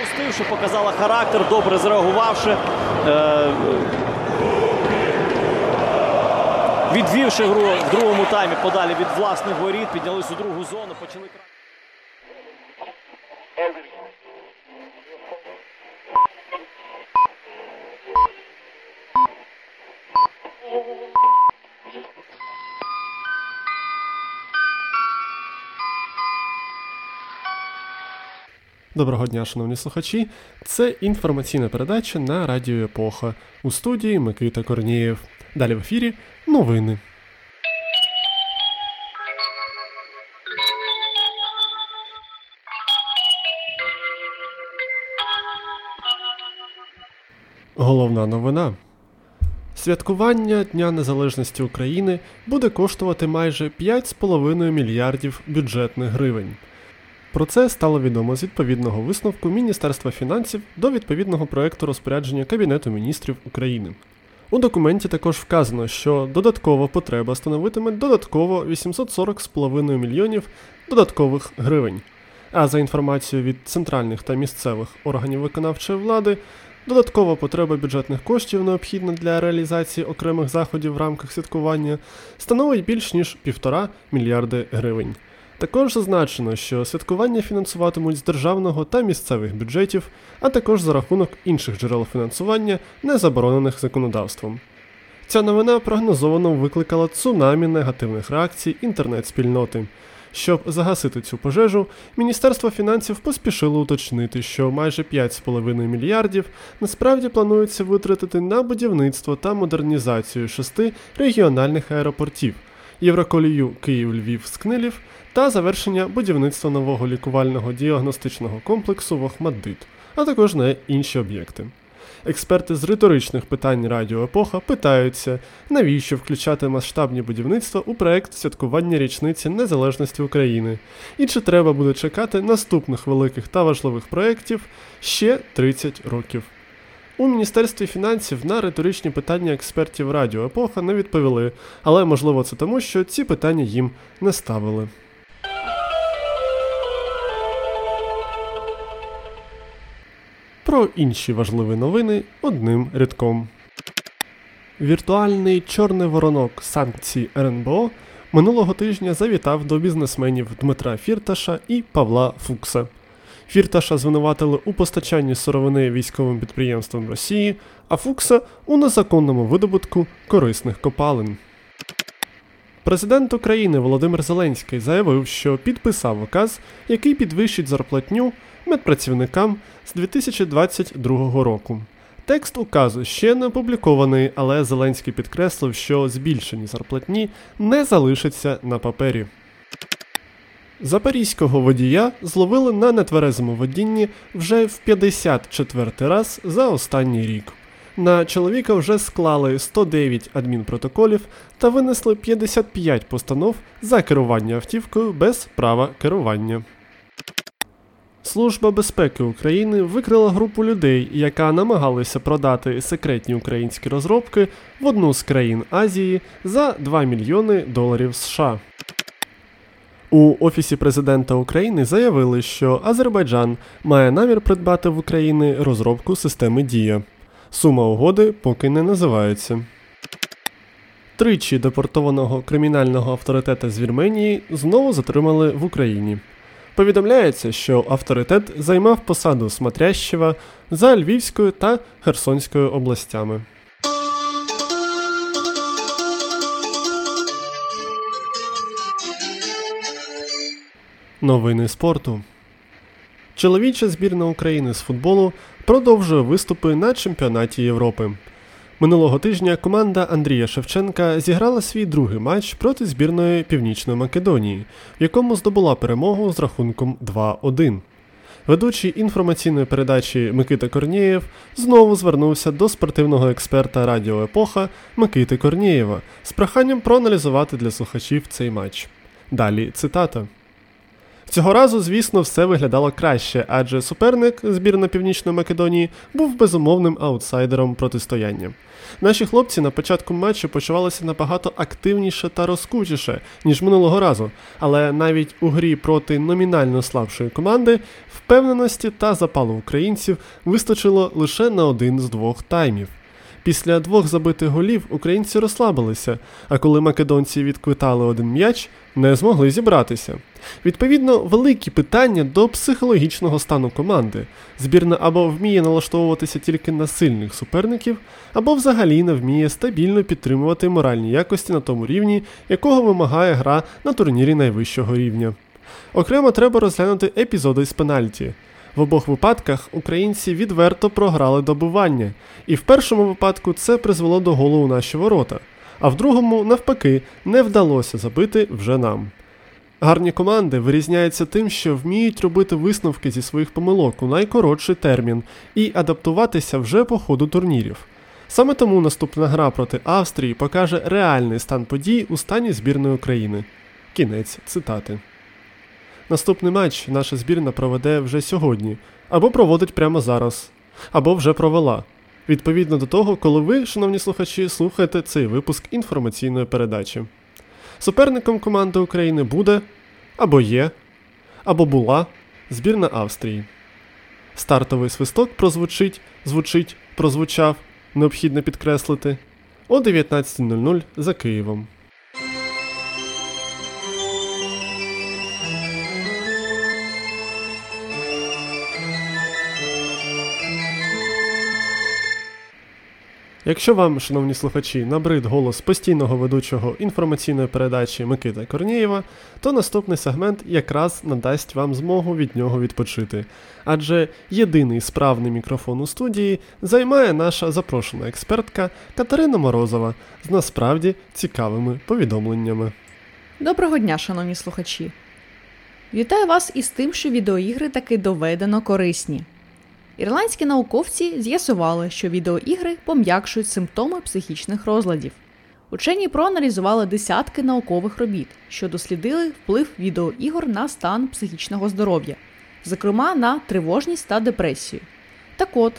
пропустивши, показала характер, добре зреагувавши. Е, Відвівши гру в другому таймі подалі від власних воріт, піднялись у другу зону, почали Доброго дня, шановні слухачі. Це інформаційна передача на Радіо Епоха у студії Микита Корнієв. Далі в ефірі новини. Головна новина. Святкування Дня Незалежності України буде коштувати майже 5,5 мільярдів бюджетних гривень. Про це стало відомо з відповідного висновку Міністерства фінансів до відповідного проекту розпорядження Кабінету міністрів України. У документі також вказано, що додаткова потреба становитиме додатково 840,5 мільйонів додаткових гривень. А за інформацією від центральних та місцевих органів виконавчої влади, додаткова потреба бюджетних коштів, необхідна для реалізації окремих заходів в рамках святкування, становить більш ніж 1,5 мільярди гривень. Також зазначено, що святкування фінансуватимуть з державного та місцевих бюджетів, а також за рахунок інших джерел фінансування, не заборонених законодавством. Ця новина прогнозовано викликала цунамі негативних реакцій інтернет-спільноти. Щоб загасити цю пожежу, Міністерство фінансів поспішило уточнити, що майже 5,5 мільярдів насправді планується витратити на будівництво та модернізацію шести регіональних аеропортів Євроколію Київ-Львів Скнилів та завершення будівництва нового лікувального діагностичного комплексу в Охмаддит, а також на інші об'єкти. Експерти з риторичних питань Радіо Епоха питаються, навіщо включати масштабні будівництва у проект святкування річниці незалежності України, і чи треба буде чекати наступних великих та важливих проєктів ще 30 років. У Міністерстві фінансів на риторичні питання експертів Радіо Епоха не відповіли, але можливо це тому, що ці питання їм не ставили. Про інші важливі новини одним рядком. Віртуальний чорний воронок санкцій РНБО минулого тижня завітав до бізнесменів Дмитра Фірташа і Павла Фукса. Фірташа звинуватили у постачанні сировини військовим підприємствам Росії, а Фукса у незаконному видобутку корисних копалин. Президент України Володимир Зеленський заявив, що підписав указ, який підвищить зарплатню медпрацівникам з 2022 року. Текст указу ще не опублікований, але Зеленський підкреслив, що збільшені зарплатні не залишаться на папері. Запорізького водія зловили на нетверезому водінні вже в 54 раз за останній рік. На чоловіка вже склали 109 адмінпротоколів та винесли 55 постанов за керування автівкою без права керування. Служба безпеки України викрила групу людей, яка намагалася продати секретні українські розробки в одну з країн Азії за 2 мільйони доларів США. У Офісі президента України заявили, що Азербайджан має намір придбати в Україні розробку системи Дія. Сума угоди поки не називається. Тричі депортованого кримінального авторитета з Вірменії знову затримали в Україні. Повідомляється, що авторитет займав посаду Смотрящева за Львівською та Херсонською областями. Новини спорту. Чоловіча збірна України з футболу продовжує виступи на чемпіонаті Європи. Минулого тижня команда Андрія Шевченка зіграла свій другий матч проти збірної Північної Македонії, в якому здобула перемогу з рахунком 2-1. Ведучий інформаційної передачі Микита Корнієв знову звернувся до спортивного експерта Радіо Епоха Микити Корнієва з проханням проаналізувати для слухачів цей матч. Далі цитата. Цього разу, звісно, все виглядало краще, адже суперник збірна Північної Македонії був безумовним аутсайдером протистояння. Наші хлопці на початку матчу почувалися набагато активніше та розкутіше, ніж минулого разу, але навіть у грі проти номінально слабшої команди впевненості та запалу українців вистачило лише на один з двох таймів. Після двох забитих голів українці розслабилися, а коли македонці відквитали один м'яч, не змогли зібратися. Відповідно, великі питання до психологічного стану команди. Збірна або вміє налаштовуватися тільки на сильних суперників, або взагалі не вміє стабільно підтримувати моральні якості на тому рівні, якого вимагає гра на турнірі найвищого рівня. Окремо треба розглянути епізоди з пенальті. В обох випадках українці відверто програли добивання, і в першому випадку це призвело до голу у наші ворота, а в другому, навпаки, не вдалося забити вже нам. Гарні команди вирізняються тим, що вміють робити висновки зі своїх помилок у найкоротший термін і адаптуватися вже по ходу турнірів. Саме тому наступна гра проти Австрії покаже реальний стан подій у стані збірної України. Кінець цитати. Наступний матч наша збірна проведе вже сьогодні, або проводить прямо зараз, або вже провела. Відповідно до того, коли ви, шановні слухачі, слухаєте цей випуск інформаційної передачі. Суперником команди України буде або є, або була збірна Австрії. Стартовий свисток прозвучить, звучить, прозвучав, необхідно підкреслити, о 19.00 за Києвом. Якщо вам, шановні слухачі, набрид голос постійного ведучого інформаційної передачі Микита Корнієва, то наступний сегмент якраз надасть вам змогу від нього відпочити. Адже єдиний справний мікрофон у студії займає наша запрошена експертка Катерина Морозова з насправді цікавими повідомленнями. Доброго дня, шановні слухачі! Вітаю вас із тим, що відеоігри таки доведено корисні. Ірландські науковці з'ясували, що відеоігри пом'якшують симптоми психічних розладів. Учені проаналізували десятки наукових робіт, що дослідили вплив відеоігор на стан психічного здоров'я, зокрема на тривожність та депресію. Так от,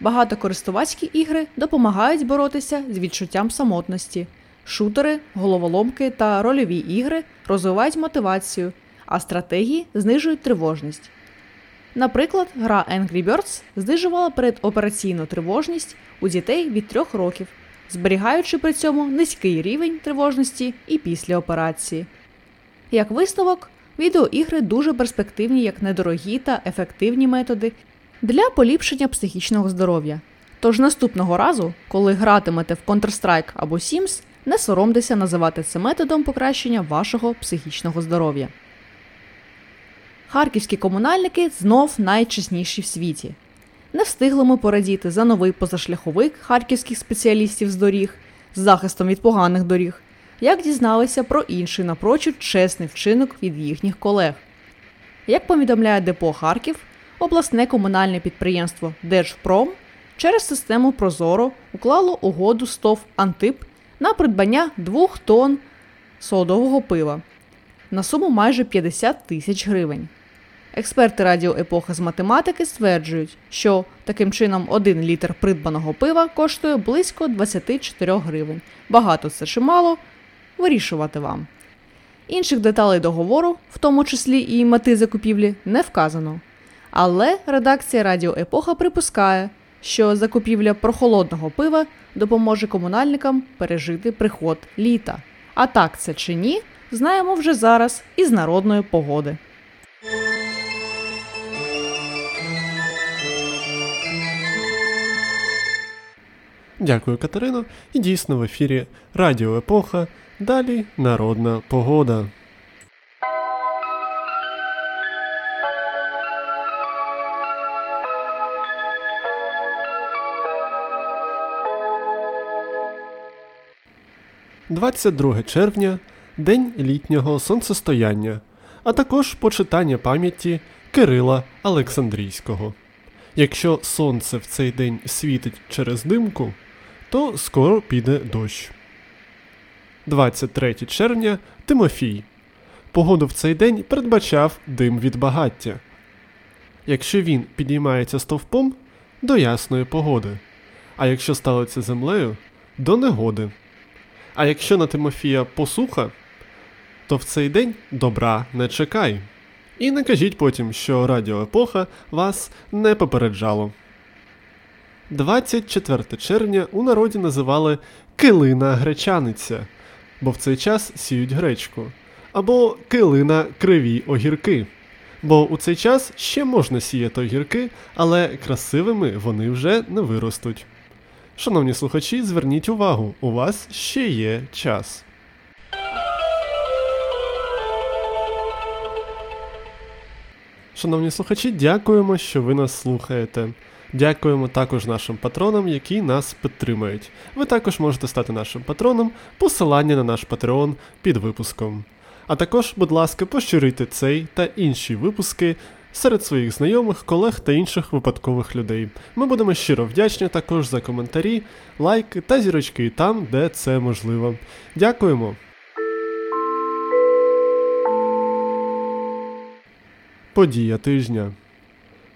багатокористувацькі ігри допомагають боротися з відчуттям самотності. Шутери, головоломки та рольові ігри розвивають мотивацію, а стратегії знижують тривожність. Наприклад, гра Angry Birds знижувала передопераційну тривожність у дітей від 3 років, зберігаючи при цьому низький рівень тривожності і після операції. Як висновок, відеоігри дуже перспективні як недорогі та ефективні методи для поліпшення психічного здоров'я. Тож наступного разу, коли гратимете в Counter-Strike або Sims, не соромтеся називати це методом покращення вашого психічного здоров'я. Харківські комунальники знов найчесніші в світі. Не встигли ми порадіти за новий позашляховик харківських спеціалістів з доріг з захистом від поганих доріг, як дізналися про інший напрочуд чесний вчинок від їхніх колег. Як повідомляє Депо Харків, обласне комунальне підприємство Держпром через систему Прозоро уклало угоду з ТОВ Антип на придбання двох тонн солодового пива на суму майже 50 тисяч гривень. Експерти радіо епоха з математики стверджують, що таким чином один літр придбаного пива коштує близько 24 гривень. Багато це чи мало вирішувати вам. Інших деталей договору, в тому числі і мети закупівлі, не вказано. Але редакція Радіо Епоха припускає, що закупівля прохолодного пива допоможе комунальникам пережити приход літа. А так це чи ні, знаємо вже зараз із народної погоди. Дякую, Катерино. І дійсно в ефірі Радіо Епоха. Далі народна погода. «22 червня День літнього сонцестояння, а також почитання пам'яті Кирила Олександрійського. Якщо сонце в цей день світить через димку, то скоро піде дощ. 23 червня Тимофій. Погоду в цей день передбачав дим від багаття. Якщо він підіймається стовпом до ясної погоди, а якщо ставиться землею до негоди. А якщо на Тимофія посуха, то в цей день добра не чекай. І не кажіть потім, що радіоепоха вас не попереджало. 24 червня у народі називали килина гречаниця, бо в цей час сіють гречку, або килина криві огірки. Бо у цей час ще можна сіяти огірки, але красивими вони вже не виростуть. Шановні слухачі, зверніть увагу, у вас ще є час. Шановні слухачі, дякуємо, що ви нас слухаєте. Дякуємо також нашим патронам, які нас підтримують. Ви також можете стати нашим патроном, посилання на наш патреон під випуском. А також, будь ласка, поширюйте цей та інші випуски серед своїх знайомих, колег та інших випадкових людей. Ми будемо щиро вдячні також за коментарі, лайки та зірочки там, де це можливо. Дякуємо! Подія тижня.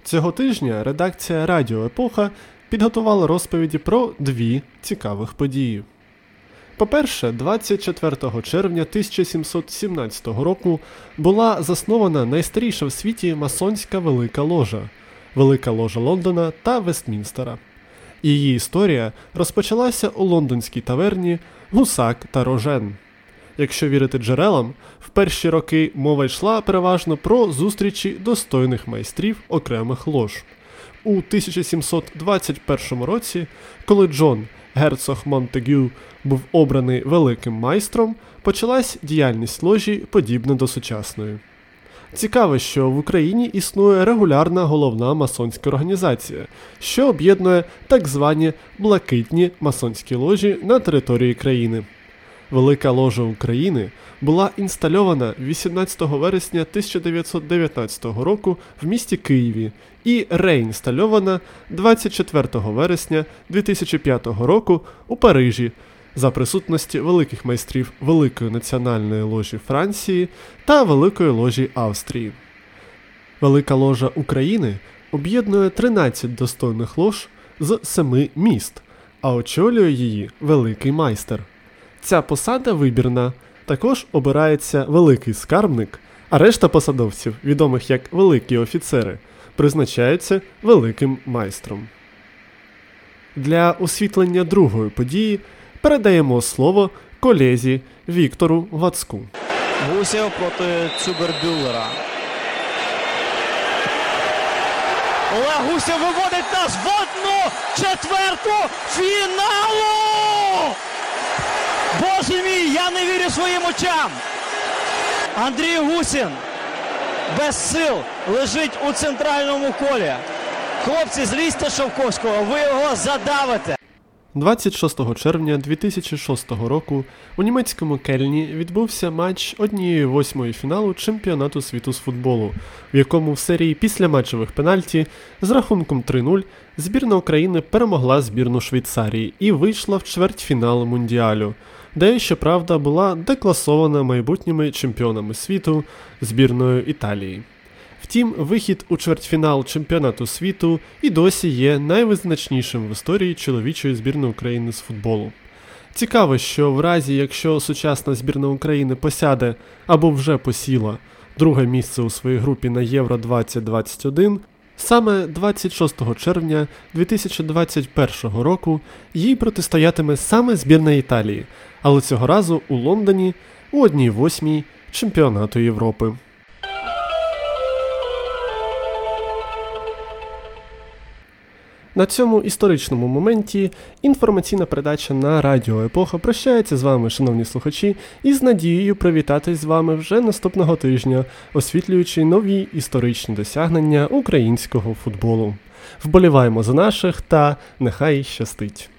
Цього тижня редакція Радіо Епоха підготувала розповіді про дві цікавих події. По-перше, 24 червня 1717 року була заснована найстаріша в світі масонська велика ложа Велика ложа Лондона та Вестмінстера. Її історія розпочалася у лондонській таверні Гусак та Рожен. Якщо вірити джерелам, в перші роки мова йшла переважно про зустрічі достойних майстрів окремих лож. У 1721 році, коли Джон, герцог Монтегю, був обраний великим майстром, почалась діяльність ложі подібна до сучасної. Цікаво, що в Україні існує регулярна головна масонська організація, що об'єднує так звані блакитні масонські ложі на території країни. Велика ложа України була інстальована 18 вересня 1919 року в місті Києві і реінстальована 24 вересня 2005 року у Парижі за присутності великих майстрів Великої національної ложі Франції та Великої ложі Австрії. Велика ложа України об'єднує 13 достойних лож з 7 міст, а очолює її великий майстер. Ця посада вибірна. Також обирається великий скарбник, а решта посадовців, відомих як великі офіцери, призначаються великим майстром. Для освітлення другої події передаємо слово колезі Віктору Вацку. Гусєв проти Цюбербюллера. Олег Гусєв виводить нас в одну четверту фіналу! Боже мій, я не вірю своїм очам. Андрій Гусін без сил лежить у центральному колі. Хлопці, злізьте Шовковського, ви його задавите. 26 червня 2006 року у німецькому Кельні відбувся матч однієї восьмої фіналу чемпіонату світу з футболу, в якому в серії післяматчевих пенальті з рахунком 3-0 збірна України перемогла збірну Швейцарії і вийшла в чвертьфінал Мундіалю, де, щоправда, була декласована майбутніми чемпіонами світу збірною Італії. Втім, вихід у чвертьфінал чемпіонату світу і досі є найвизначнішим в історії чоловічої збірної України з футболу. Цікаво, що в разі, якщо сучасна збірна України посяде або вже посіла друге місце у своїй групі на Євро 2021, саме 26 червня 2021 року їй протистоятиме саме збірна Італії, але цього разу у Лондоні у одній восьмій чемпіонату Європи. На цьому історичному моменті інформаційна передача на Радіо Епоха прощається з вами, шановні слухачі, і з надією привітатись з вами вже наступного тижня, освітлюючи нові історичні досягнення українського футболу. Вболіваємо за наших та нехай щастить!